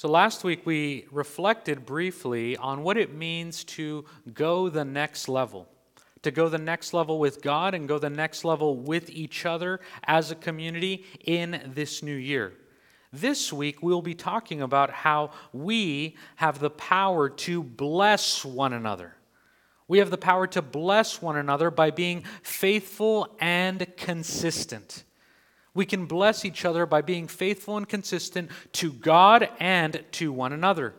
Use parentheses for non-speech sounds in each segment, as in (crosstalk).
So, last week we reflected briefly on what it means to go the next level, to go the next level with God and go the next level with each other as a community in this new year. This week we'll be talking about how we have the power to bless one another. We have the power to bless one another by being faithful and consistent. We can bless each other by being faithful and consistent to God and to one another.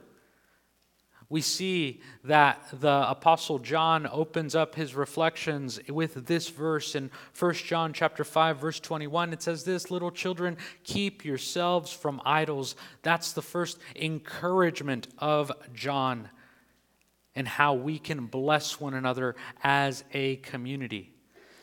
We see that the apostle John opens up his reflections with this verse in 1 John chapter 5 verse 21 it says this little children keep yourselves from idols. That's the first encouragement of John and how we can bless one another as a community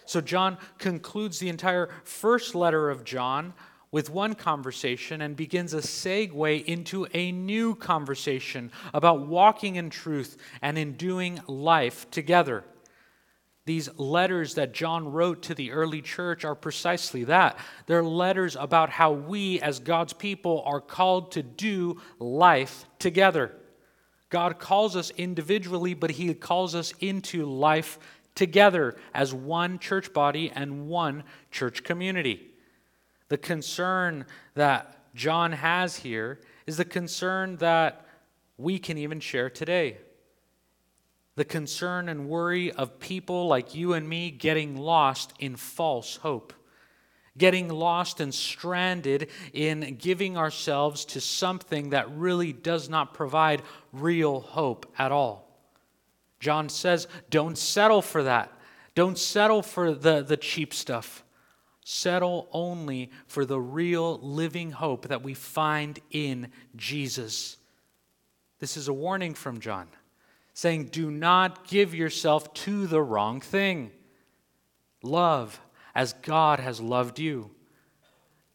so John concludes the entire first letter of John with one conversation and begins a segue into a new conversation about walking in truth and in doing life together. These letters that John wrote to the early church are precisely that. They're letters about how we, as God's people, are called to do life together. God calls us individually, but He calls us into life together as one church body and one church community. The concern that John has here is the concern that we can even share today. The concern and worry of people like you and me getting lost in false hope, getting lost and stranded in giving ourselves to something that really does not provide real hope at all. John says, don't settle for that. Don't settle for the, the cheap stuff. Settle only for the real living hope that we find in Jesus. This is a warning from John saying, Do not give yourself to the wrong thing. Love as God has loved you.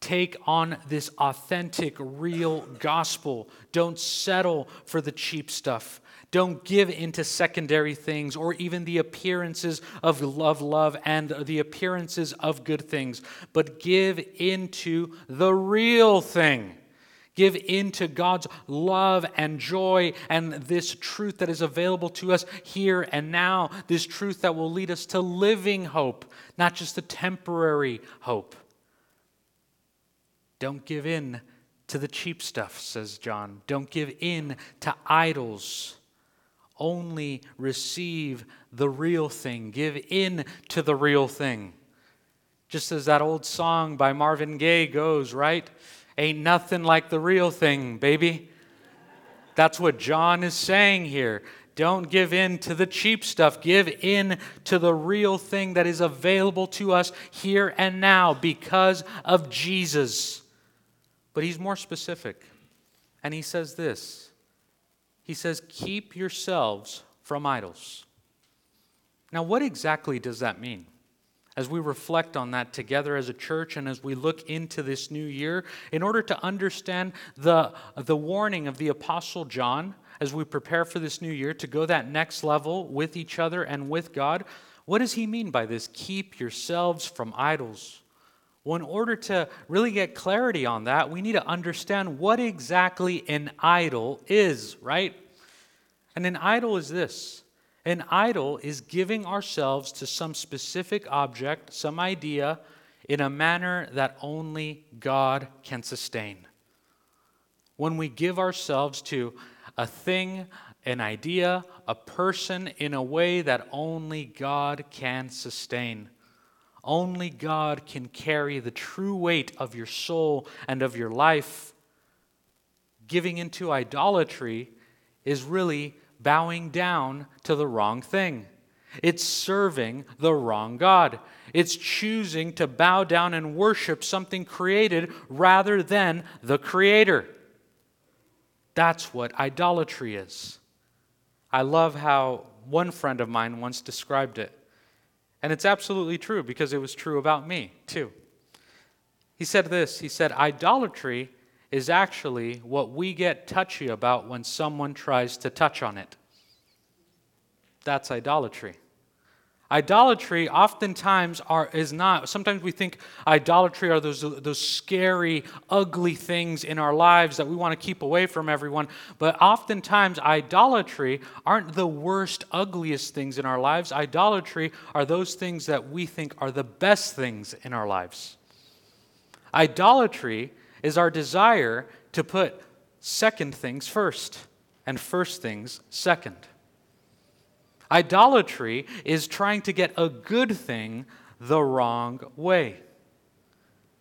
Take on this authentic, real gospel. Don't settle for the cheap stuff. Don't give into secondary things or even the appearances of love, love, and the appearances of good things, but give into the real thing. Give into God's love and joy and this truth that is available to us here and now, this truth that will lead us to living hope, not just a temporary hope. Don't give in to the cheap stuff, says John. Don't give in to idols only receive the real thing, give in to the real thing. Just as that old song by Marvin Gaye goes, right? Ain't nothing like the real thing, baby. That's what John is saying here. Don't give in to the cheap stuff. Give in to the real thing that is available to us here and now because of Jesus. But he's more specific. And he says this he says, Keep yourselves from idols. Now, what exactly does that mean? As we reflect on that together as a church and as we look into this new year, in order to understand the, the warning of the Apostle John as we prepare for this new year to go that next level with each other and with God, what does he mean by this? Keep yourselves from idols. Well, in order to really get clarity on that, we need to understand what exactly an idol is, right? And an idol is this an idol is giving ourselves to some specific object, some idea, in a manner that only God can sustain. When we give ourselves to a thing, an idea, a person in a way that only God can sustain. Only God can carry the true weight of your soul and of your life. Giving into idolatry is really bowing down to the wrong thing. It's serving the wrong God. It's choosing to bow down and worship something created rather than the Creator. That's what idolatry is. I love how one friend of mine once described it. And it's absolutely true because it was true about me, too. He said this He said, Idolatry is actually what we get touchy about when someone tries to touch on it. That's idolatry. Idolatry oftentimes are, is not, sometimes we think idolatry are those, those scary, ugly things in our lives that we want to keep away from everyone. But oftentimes, idolatry aren't the worst, ugliest things in our lives. Idolatry are those things that we think are the best things in our lives. Idolatry is our desire to put second things first and first things second. Idolatry is trying to get a good thing the wrong way.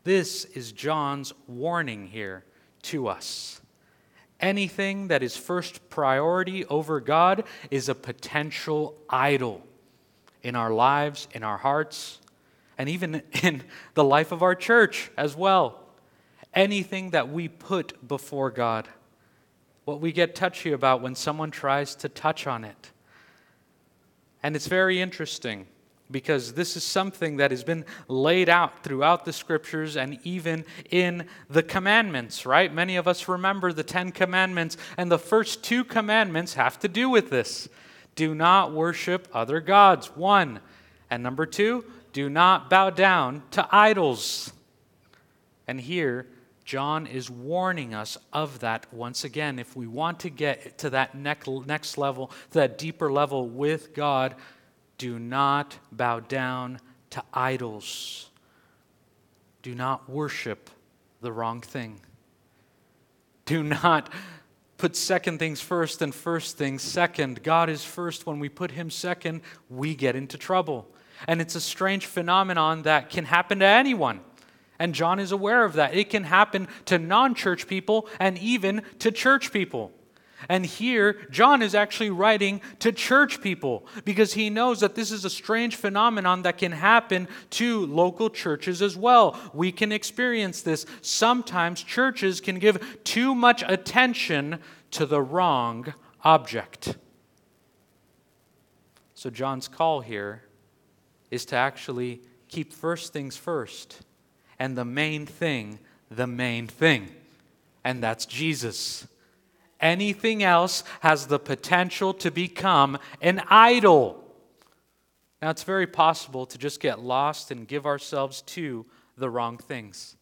This is John's warning here to us. Anything that is first priority over God is a potential idol in our lives, in our hearts, and even (laughs) in the life of our church as well. Anything that we put before God. What we get touchy about when someone tries to touch on it. And it's very interesting because this is something that has been laid out throughout the scriptures and even in the commandments, right? Many of us remember the Ten Commandments, and the first two commandments have to do with this do not worship other gods, one. And number two, do not bow down to idols. And here, John is warning us of that once again. If we want to get to that next level, to that deeper level with God, do not bow down to idols. Do not worship the wrong thing. Do not put second things first and first things second. God is first. When we put Him second, we get into trouble. And it's a strange phenomenon that can happen to anyone. And John is aware of that. It can happen to non church people and even to church people. And here, John is actually writing to church people because he knows that this is a strange phenomenon that can happen to local churches as well. We can experience this. Sometimes churches can give too much attention to the wrong object. So, John's call here is to actually keep first things first and the main thing, the main thing. And that's Jesus. Anything else has the potential to become an idol. Now, it's very possible to just get lost and give ourselves to the wrong things.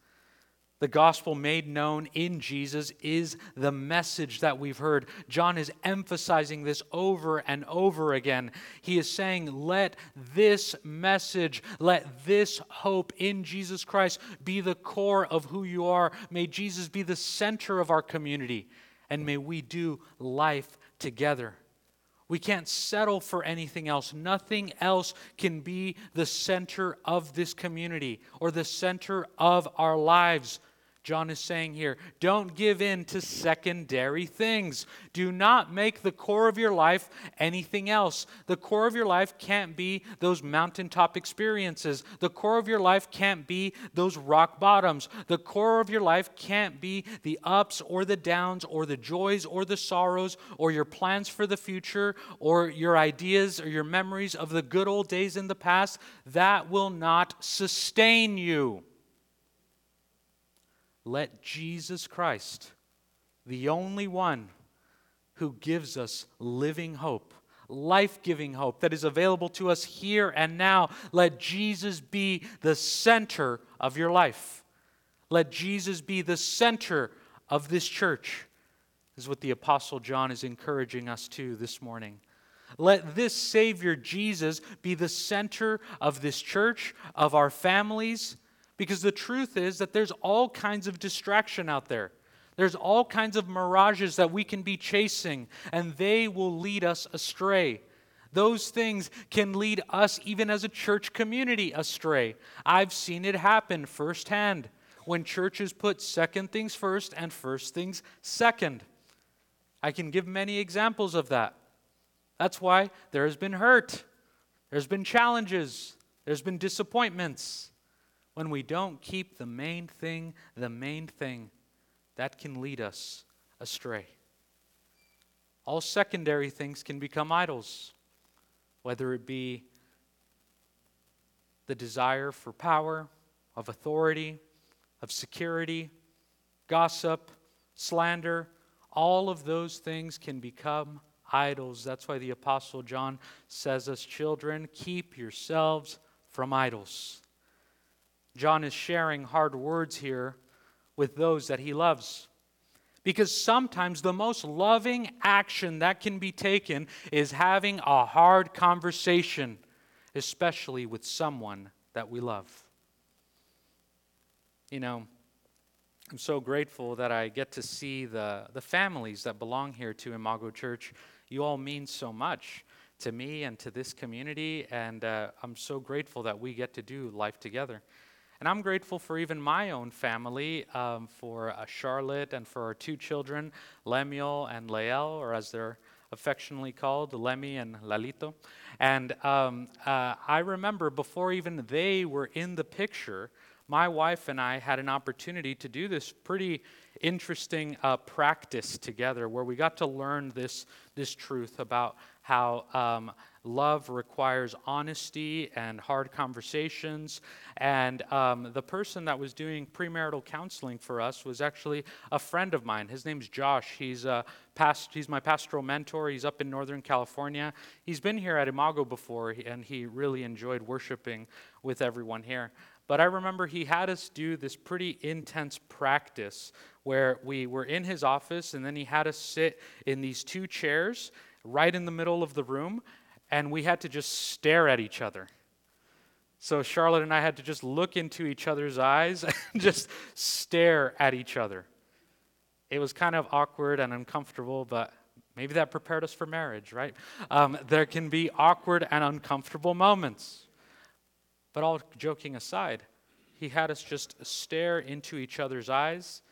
The gospel made known in Jesus is the message that we've heard. John is emphasizing this over and over again. He is saying, Let this message, let this hope in Jesus Christ be the core of who you are. May Jesus be the center of our community, and may we do life together. We can't settle for anything else. Nothing else can be the center of this community or the center of our lives. John is saying here, don't give in to secondary things. Do not make the core of your life anything else. The core of your life can't be those mountaintop experiences. The core of your life can't be those rock bottoms. The core of your life can't be the ups or the downs or the joys or the sorrows or your plans for the future or your ideas or your memories of the good old days in the past. That will not sustain you. Let Jesus Christ, the only one who gives us living hope, life giving hope that is available to us here and now, let Jesus be the center of your life. Let Jesus be the center of this church. Is what the Apostle John is encouraging us to this morning. Let this Savior Jesus be the center of this church, of our families, because the truth is that there's all kinds of distraction out there. There's all kinds of mirages that we can be chasing, and they will lead us astray. Those things can lead us, even as a church community, astray. I've seen it happen firsthand when churches put second things first and first things second. I can give many examples of that. That's why there has been hurt, there's been challenges, there's been disappointments when we don't keep the main thing the main thing, that can lead us astray. All secondary things can become idols, whether it be the desire for power, of authority, of security, gossip, slander, all of those things can become idols. That's why the Apostle John says, as children, keep yourselves from idols. John is sharing hard words here with those that he loves. Because sometimes the most loving action that can be taken is having a hard conversation, especially with someone that we love. You know, I'm so grateful that I get to see the, the families that belong here to Imago Church. You all mean so much to me and to this community, and uh, I'm so grateful that we get to do life together. And I'm grateful for even my own family, um, for uh, Charlotte and for our two children, Lemuel and Lael, or as they're affectionately called, Lemmy and Lalito. And um, uh, I remember before even they were in the picture, my wife and I had an opportunity to do this pretty interesting uh, practice together where we got to learn this, this truth about how um, love requires honesty and hard conversations. And um, the person that was doing premarital counseling for us was actually a friend of mine. His name's Josh. He's, a past, he's my pastoral mentor. He's up in Northern California. He's been here at Imago before, and he really enjoyed worshiping with everyone here. But I remember he had us do this pretty intense practice where we were in his office, and then he had us sit in these two chairs right in the middle of the room, and we had to just stare at each other. So Charlotte and I had to just look into each other's eyes (laughs) and just stare at each other. It was kind of awkward and uncomfortable, but maybe that prepared us for marriage, right? Um, there can be awkward and uncomfortable moments. But all joking aside, he had us just stare into each other's eyes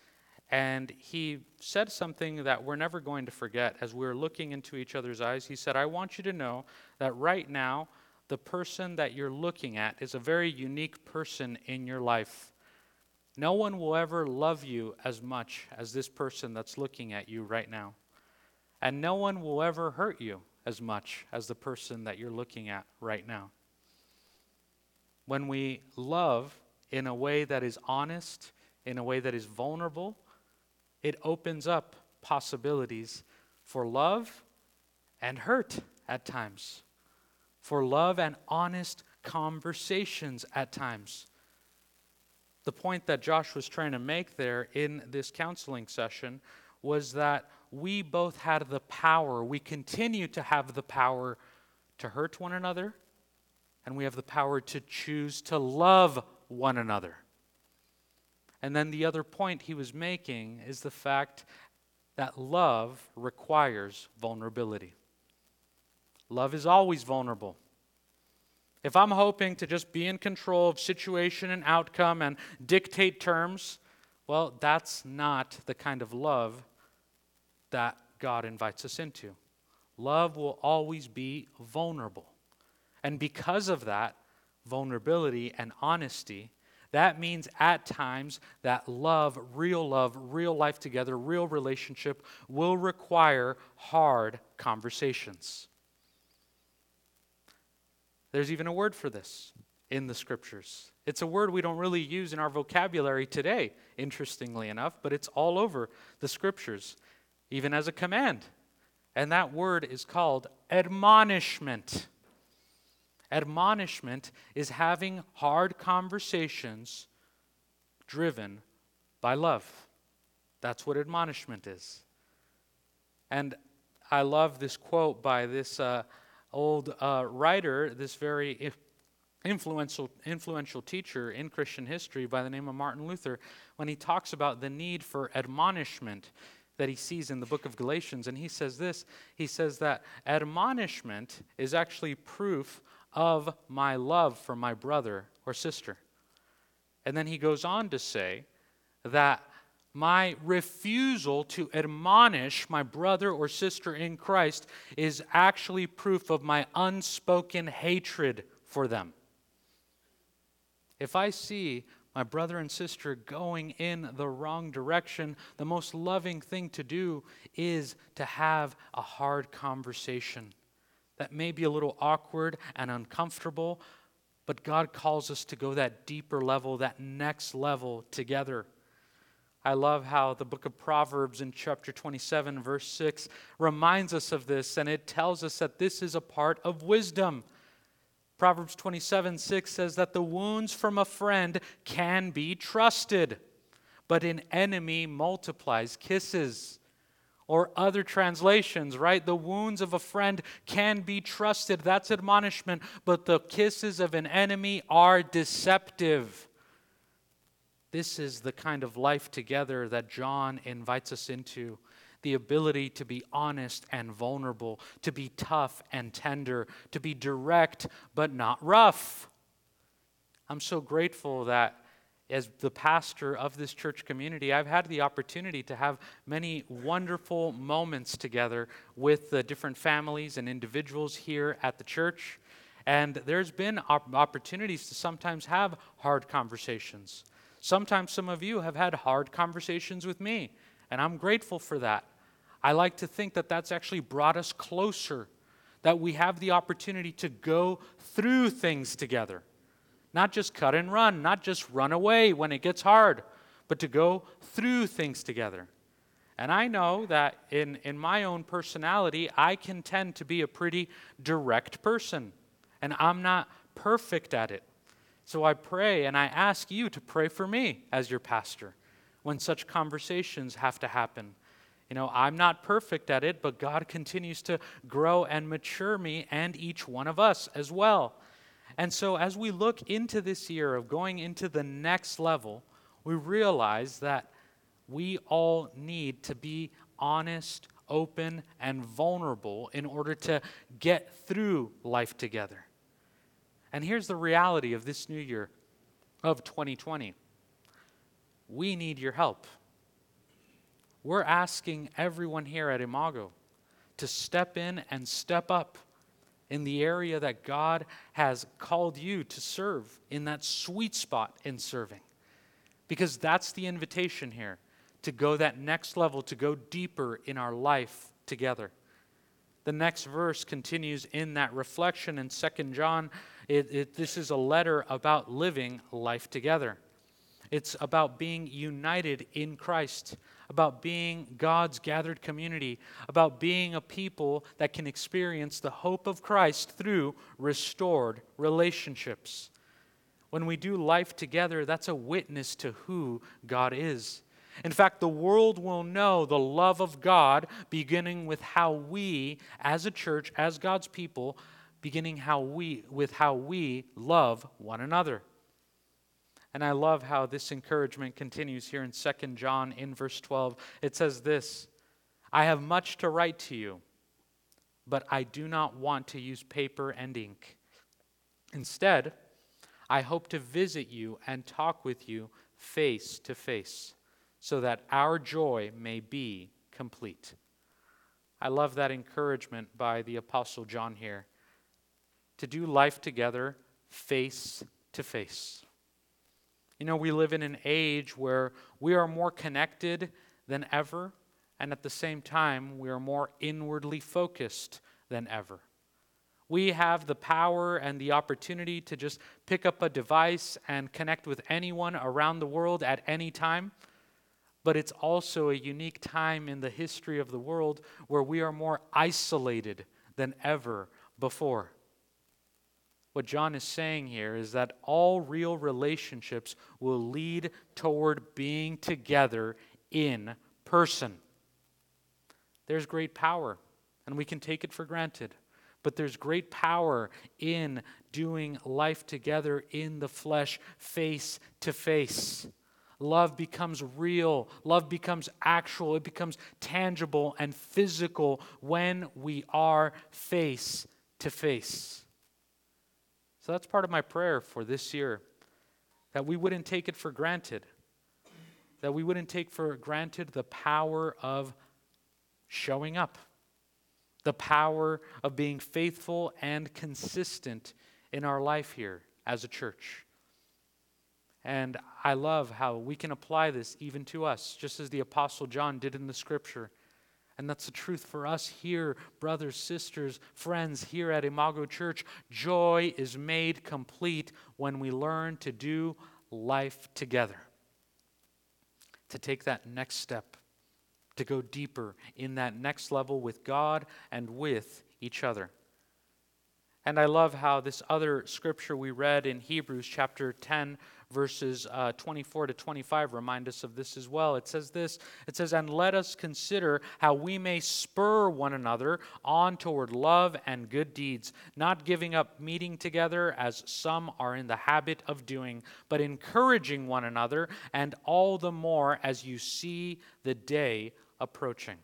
and he said something that we're never going to forget as we were looking into each other's eyes. He said, I want you to know that right now, the person that you're looking at is a very unique person in your life. No one will ever love you as much as this person that's looking at you right now. And no one will ever hurt you as much as the person that you're looking at right now. When we love in a way that is honest, in a way that is vulnerable, it opens up possibilities for love and hurt at times, for love and honest conversations at times. The point that Josh was trying to make there in this counseling session was that we both had the power, we continue to have the power to hurt one another, and we have the power to choose to love one another. And then the other point he was making is the fact that love requires vulnerability. Love is always vulnerable. If I'm hoping to just be in control of situation and outcome and dictate terms, well, that's not the kind of love that God invites us into. Love will always be vulnerable. And because of that, vulnerability and honesty that means at times that love, real love, real life together, real relationship will require hard conversations. There's even a word for this in the scriptures. It's a word we don't really use in our vocabulary today, interestingly enough, but it's all over the scriptures, even as a command. And that word is called admonishment. Admonishment is having hard conversations driven by love. That's what admonishment is. And I love this quote by this uh, old uh, writer, this very influential, influential teacher in Christian history by the name of Martin Luther, when he talks about the need for admonishment that he sees in the book of Galatians. And he says this he says that admonishment is actually proof of my love for my brother or sister. And then he goes on to say that my refusal to admonish my brother or sister in Christ is actually proof of my unspoken hatred for them. If I see my brother and sister going in the wrong direction, the most loving thing to do is to have a hard conversation that may be a little awkward and uncomfortable, but God calls us to go that deeper level, that next level together. I love how the book of Proverbs in chapter 27, verse 6, reminds us of this, and it tells us that this is a part of wisdom. Proverbs 27, 6 says that the wounds from a friend can be trusted, but an enemy multiplies kisses. Or other translations, right? The wounds of a friend can be trusted. That's admonishment, but the kisses of an enemy are deceptive. This is the kind of life together that John invites us into the ability to be honest and vulnerable, to be tough and tender, to be direct but not rough. I'm so grateful that as the pastor of this church community, I've had the opportunity to have many wonderful moments together with the different families and individuals here at the church. And there's been opportunities to sometimes have hard conversations. Sometimes some of you have had hard conversations with me, and I'm grateful for that. I like to think that that's actually brought us closer, that we have the opportunity to go through things together. Not just cut and run, not just run away when it gets hard, but to go through things together. And I know that in, in my own personality, I can tend to be a pretty direct person, and I'm not perfect at it. So I pray and I ask you to pray for me as your pastor when such conversations have to happen. You know, I'm not perfect at it, but God continues to grow and mature me and each one of us as well. And so, as we look into this year of going into the next level, we realize that we all need to be honest, open, and vulnerable in order to get through life together. And here's the reality of this new year of 2020 we need your help. We're asking everyone here at Imago to step in and step up in the area that God has called you to serve, in that sweet spot in serving. Because that's the invitation here to go that next level, to go deeper in our life together. The next verse continues in that reflection in 2 John it, it, this is a letter about living life together. It's about being united in Christ, about being God's gathered community, about being a people that can experience the hope of Christ through restored relationships. When we do life together, that's a witness to who God is. In fact, the world will know the love of God beginning with how we, as a church, as God's people, beginning how we with how we love one another. And I love how this encouragement continues here in 2 John in verse 12. It says this, I have much to write to you, but I do not want to use paper and ink. Instead, I hope to visit you and talk with you face to face, so that our joy may be complete. I love that encouragement by the Apostle John here to do life together face to face. You know, we live in an age where we are more connected than ever, and at the same time, we are more inwardly focused than ever. We have the power and the opportunity to just pick up a device and connect with anyone around the world at any time. But it's also a unique time in the history of the world where we are more isolated than ever before. What John is saying here is that all real relationships will lead toward being together in person. There's great power, and we can take it for granted. But there's great power in doing life together in the flesh, face to face. Love becomes real. Love becomes actual. It becomes tangible and physical when we are face to face. So that's part of my prayer for this year that we wouldn't take it for granted, that we wouldn't take for granted the power of showing up, the power of being faithful and consistent in our life here as a church. And I love how we can apply this even to us, just as the Apostle John did in the scripture. And that's the truth for us here, brothers, sisters, friends, here at Imago Church. Joy is made complete when we learn to do life together. to take that next step, to go deeper in that next level with God and with each other. And I love how this other scripture we read in Hebrews chapter 10, verses uh, 24 to 25 remind us of this as well. It says this It says, And let us consider how we may spur one another on toward love and good deeds, not giving up meeting together as some are in the habit of doing, but encouraging one another, and all the more as you see the day approaching.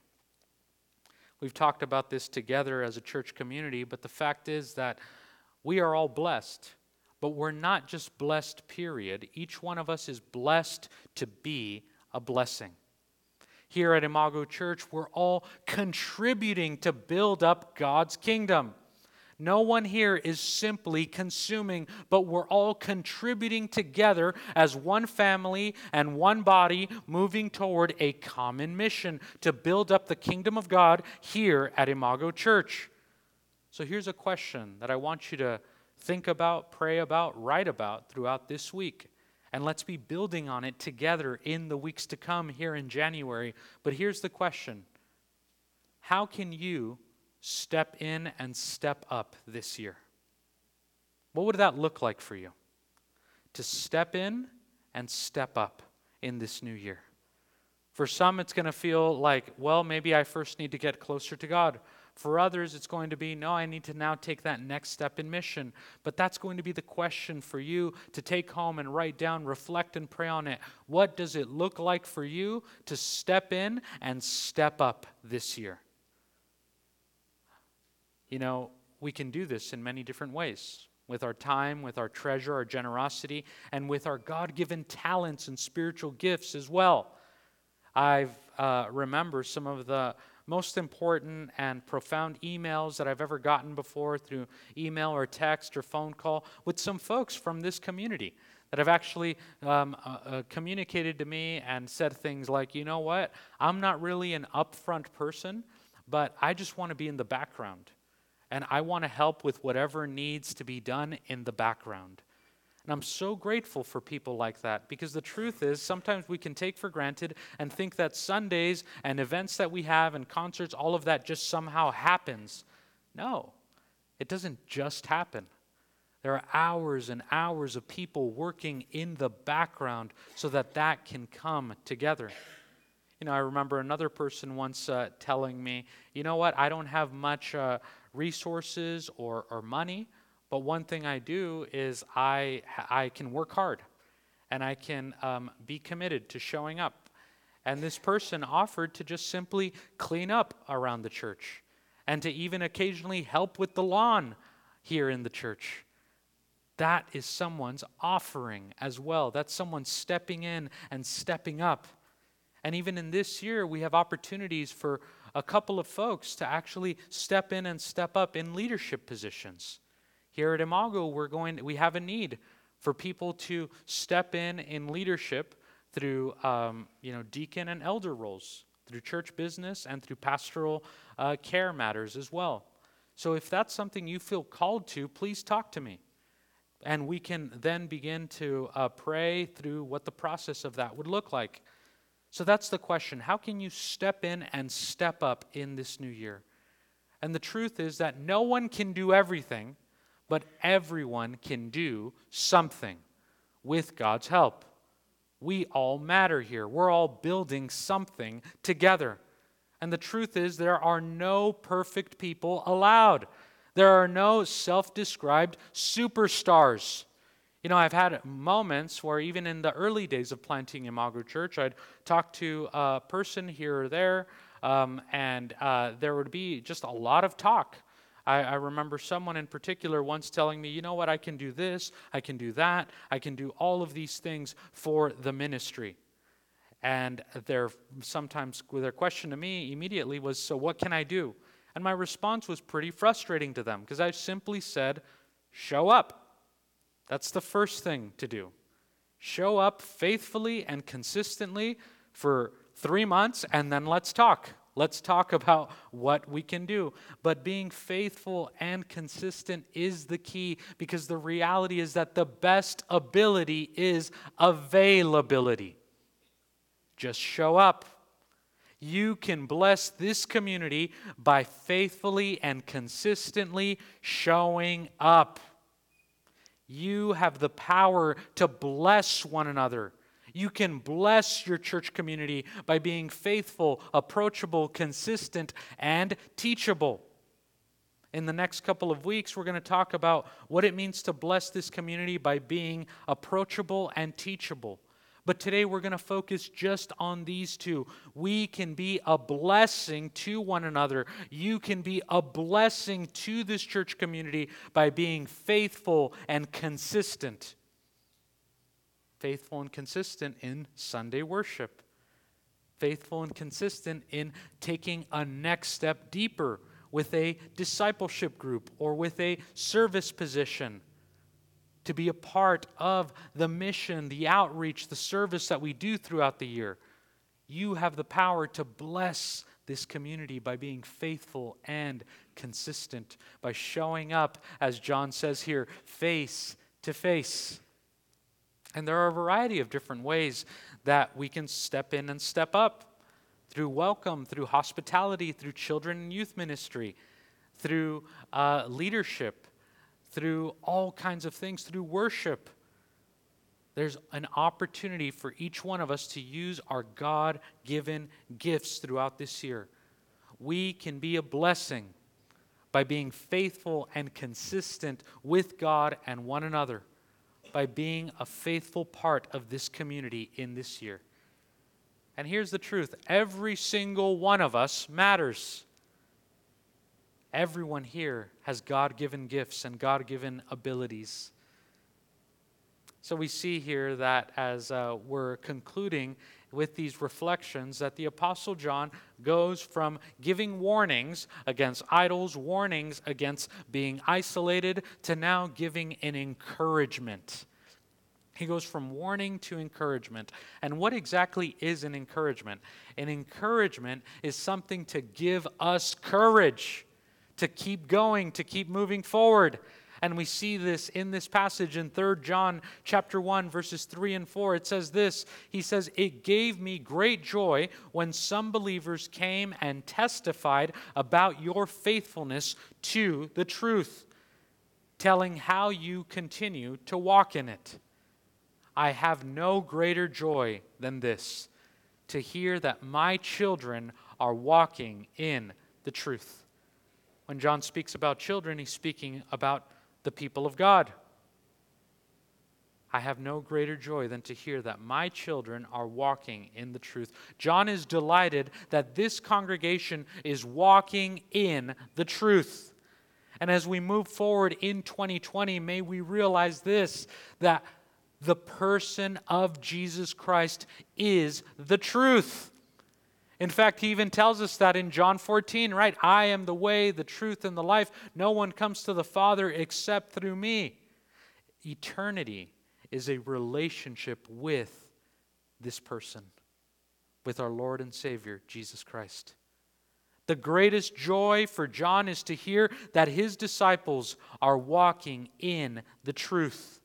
We've talked about this together as a church community, but the fact is that we are all blessed. But we're not just blessed, period. Each one of us is blessed to be a blessing. Here at Imago Church, we're all contributing to build up God's kingdom. No one here is simply consuming, but we're all contributing together as one family and one body, moving toward a common mission to build up the kingdom of God here at Imago Church. So here's a question that I want you to think about, pray about, write about throughout this week. And let's be building on it together in the weeks to come here in January. But here's the question How can you step in and step up this year? What would that look like for you? To step in and step up in this new year. For some, it's going to feel like, well, maybe I first need to get closer to God. For others, it's going to be, no, I need to now take that next step in mission. But that's going to be the question for you to take home and write down, reflect, and pray on it. What does it look like for you to step in and step up this year? You know, we can do this in many different ways with our time, with our treasure, our generosity, and with our God given talents and spiritual gifts as well. I uh, remember some of the most important and profound emails that I've ever gotten before through email or text or phone call with some folks from this community that have actually um, uh, uh, communicated to me and said things like, you know what, I'm not really an upfront person, but I just want to be in the background and I want to help with whatever needs to be done in the background. And I'm so grateful for people like that because the truth is, sometimes we can take for granted and think that Sundays and events that we have and concerts, all of that just somehow happens. No, it doesn't just happen. There are hours and hours of people working in the background so that that can come together. You know, I remember another person once uh, telling me, you know what, I don't have much uh, resources or, or money, but one thing I do is I, I can work hard and I can um, be committed to showing up. And this person offered to just simply clean up around the church and to even occasionally help with the lawn here in the church. That is someone's offering as well. That's someone stepping in and stepping up. And even in this year, we have opportunities for a couple of folks to actually step in and step up in leadership positions. Here at Imago, we're going, we have a need for people to step in in leadership through um, you know, deacon and elder roles, through church business, and through pastoral uh, care matters as well. So if that's something you feel called to, please talk to me. And we can then begin to uh, pray through what the process of that would look like. So that's the question. How can you step in and step up in this new year? And the truth is that no one can do everything, but everyone can do something with God's help. We all matter here. We're all building something together. And the truth is, there are no perfect people allowed. There are no self described superstars. You know, I've had moments where even in the early days of planting Imago Church, I'd talk to a person here or there, um, and uh, there would be just a lot of talk. I, I, remember someone in particular once telling me, you know what, I can do this, I can do that, I can do all of these things for the ministry. And their sometimes their question to me immediately was, so what can I do? And my response was pretty frustrating to them because I simply said, show up. That's the first thing to do. Show up faithfully and consistently for three months, and then let's talk. Let's talk about what we can do. But being faithful and consistent is the key because the reality is that the best ability is availability. Just show up. You can bless this community by faithfully and consistently showing up. You have the power to bless one another. You can bless your church community by being faithful, approachable, consistent, and teachable. In the next couple of weeks, we're going to talk about what it means to bless this community by being approachable and teachable. But today we're going to focus just on these two. We can be a blessing to one another. You can be a blessing to this church community by being faithful and consistent. Faithful and consistent in Sunday worship. Faithful and consistent in taking a next step deeper with a discipleship group or with a service position to be a part of the mission, the outreach, the service that we do throughout the year. You have the power to bless this community by being faithful and consistent, by showing up, as John says here, face to face. And there are a variety of different ways that we can step in and step up through welcome, through hospitality, through children and youth ministry, through uh, leadership through all kinds of things, through worship. There's an opportunity for each one of us to use our God given gifts throughout this year. We can be a blessing by being faithful and consistent with God and one another, by being a faithful part of this community in this year. And here's the truth every single one of us matters. Everyone here has God given gifts and God given abilities. So we see here that as uh, we're concluding with these reflections, that the Apostle John goes from giving warnings against idols, warnings against being isolated, to now giving an encouragement. He goes from warning to encouragement. And what exactly is an encouragement? An encouragement is something to give us courage to keep going, to keep moving forward. And we see this in this passage in 3 John chapter 1 verses 3 and 4. It says this. He says, "It gave me great joy when some believers came and testified about your faithfulness to the truth, telling how you continue to walk in it. I have no greater joy than this, to hear that my children are walking in the truth." When John speaks about children, he's speaking about the people of God. I have no greater joy than to hear that my children are walking in the truth. John is delighted that this congregation is walking in the truth. And as we move forward in 2020, may we realize this that the person of Jesus Christ is the truth. In fact, he even tells us that in John 14, right? I am the way, the truth, and the life. No one comes to the Father except through me. Eternity is a relationship with this person, with our Lord and Savior, Jesus Christ. The greatest joy for John is to hear that his disciples are walking in the truth.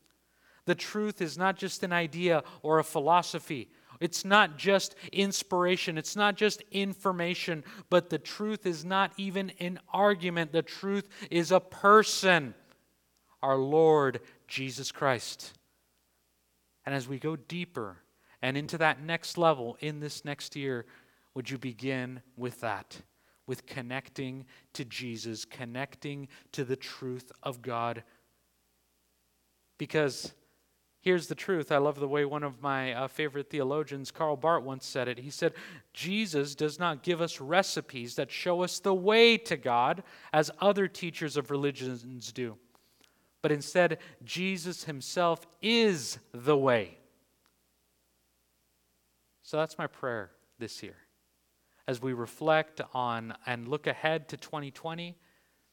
The truth is not just an idea or a philosophy. It's not just inspiration, it's not just information, but the truth is not even an argument. The truth is a person, our Lord Jesus Christ. And as we go deeper and into that next level in this next year, would you begin with that? With connecting to Jesus, connecting to the truth of God. Because Here's the truth. I love the way one of my uh, favorite theologians, Karl Barth, once said it. He said, Jesus does not give us recipes that show us the way to God as other teachers of religions do, but instead, Jesus himself is the way. So that's my prayer this year. As we reflect on and look ahead to 2020,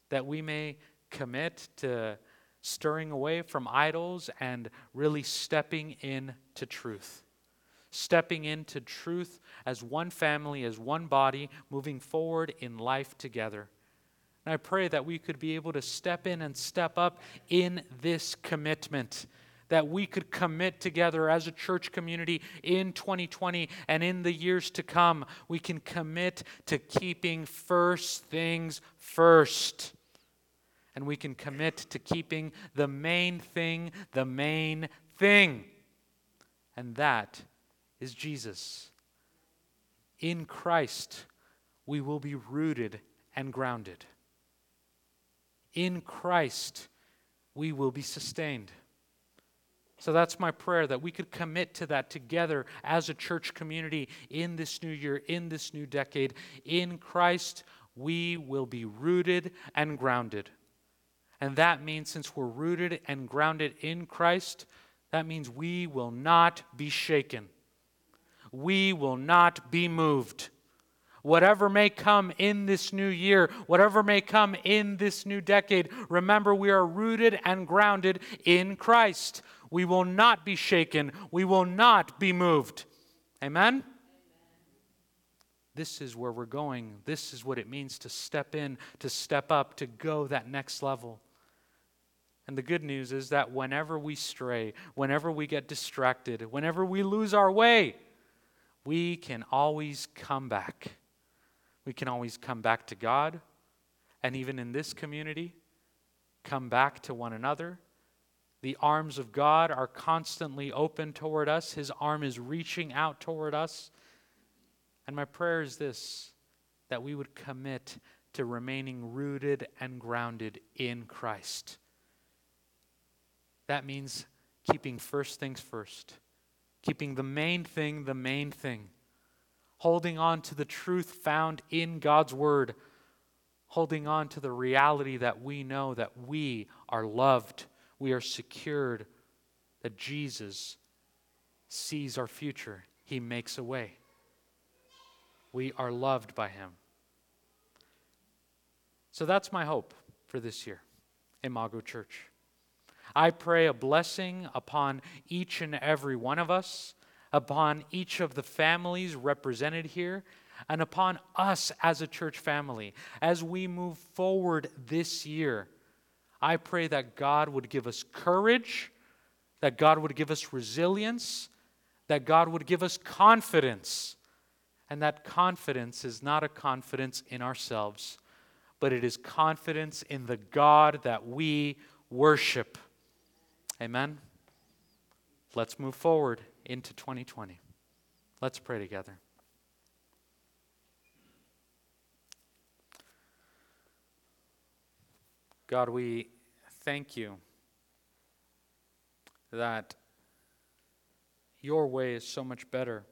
that we may commit to stirring away from idols and really stepping into truth. Stepping into truth as one family, as one body, moving forward in life together. And I pray that we could be able to step in and step up in this commitment, that we could commit together as a church community in 2020 and in the years to come. We can commit to keeping first things first. And we can commit to keeping the main thing the main thing. And that is Jesus. In Christ, we will be rooted and grounded. In Christ, we will be sustained. So that's my prayer that we could commit to that together as a church community in this new year, in this new decade. In Christ, we will be rooted and grounded. And that means since we're rooted and grounded in Christ, that means we will not be shaken. We will not be moved. Whatever may come in this new year, whatever may come in this new decade, remember we are rooted and grounded in Christ. We will not be shaken. We will not be moved. Amen? This is where we're going. This is what it means to step in, to step up, to go that next level. And the good news is that whenever we stray, whenever we get distracted, whenever we lose our way, we can always come back. We can always come back to God, and even in this community, come back to one another. The arms of God are constantly open toward us, His arm is reaching out toward us. And my prayer is this that we would commit to remaining rooted and grounded in Christ. That means keeping first things first, keeping the main thing the main thing, holding on to the truth found in God's Word, holding on to the reality that we know that we are loved, we are secured, that Jesus sees our future, He makes a way. We are loved by Him. So that's my hope for this year, Imago Church. I pray a blessing upon each and every one of us, upon each of the families represented here, and upon us as a church family. As we move forward this year, I pray that God would give us courage, that God would give us resilience, that God would give us confidence. And that confidence is not a confidence in ourselves, but it is confidence in the God that we worship. Amen? Let's move forward into 2020. Let's pray together. God, we thank you that your way is so much better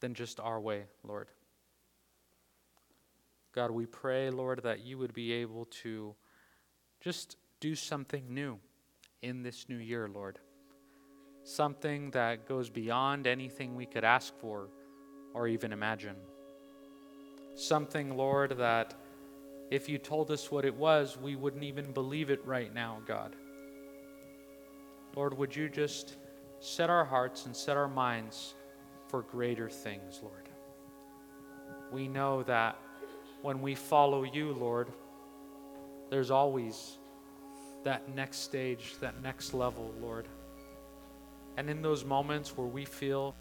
than just our way, Lord. God, we pray, Lord, that you would be able to just do something new in this new year, Lord. Something that goes beyond anything we could ask for or even imagine. Something, Lord, that if you told us what it was, we wouldn't even believe it right now, God. Lord, would you just set our hearts and set our minds for greater things, Lord? We know that when we follow you, Lord, there's always that next stage, that next level, Lord. And in those moments where we feel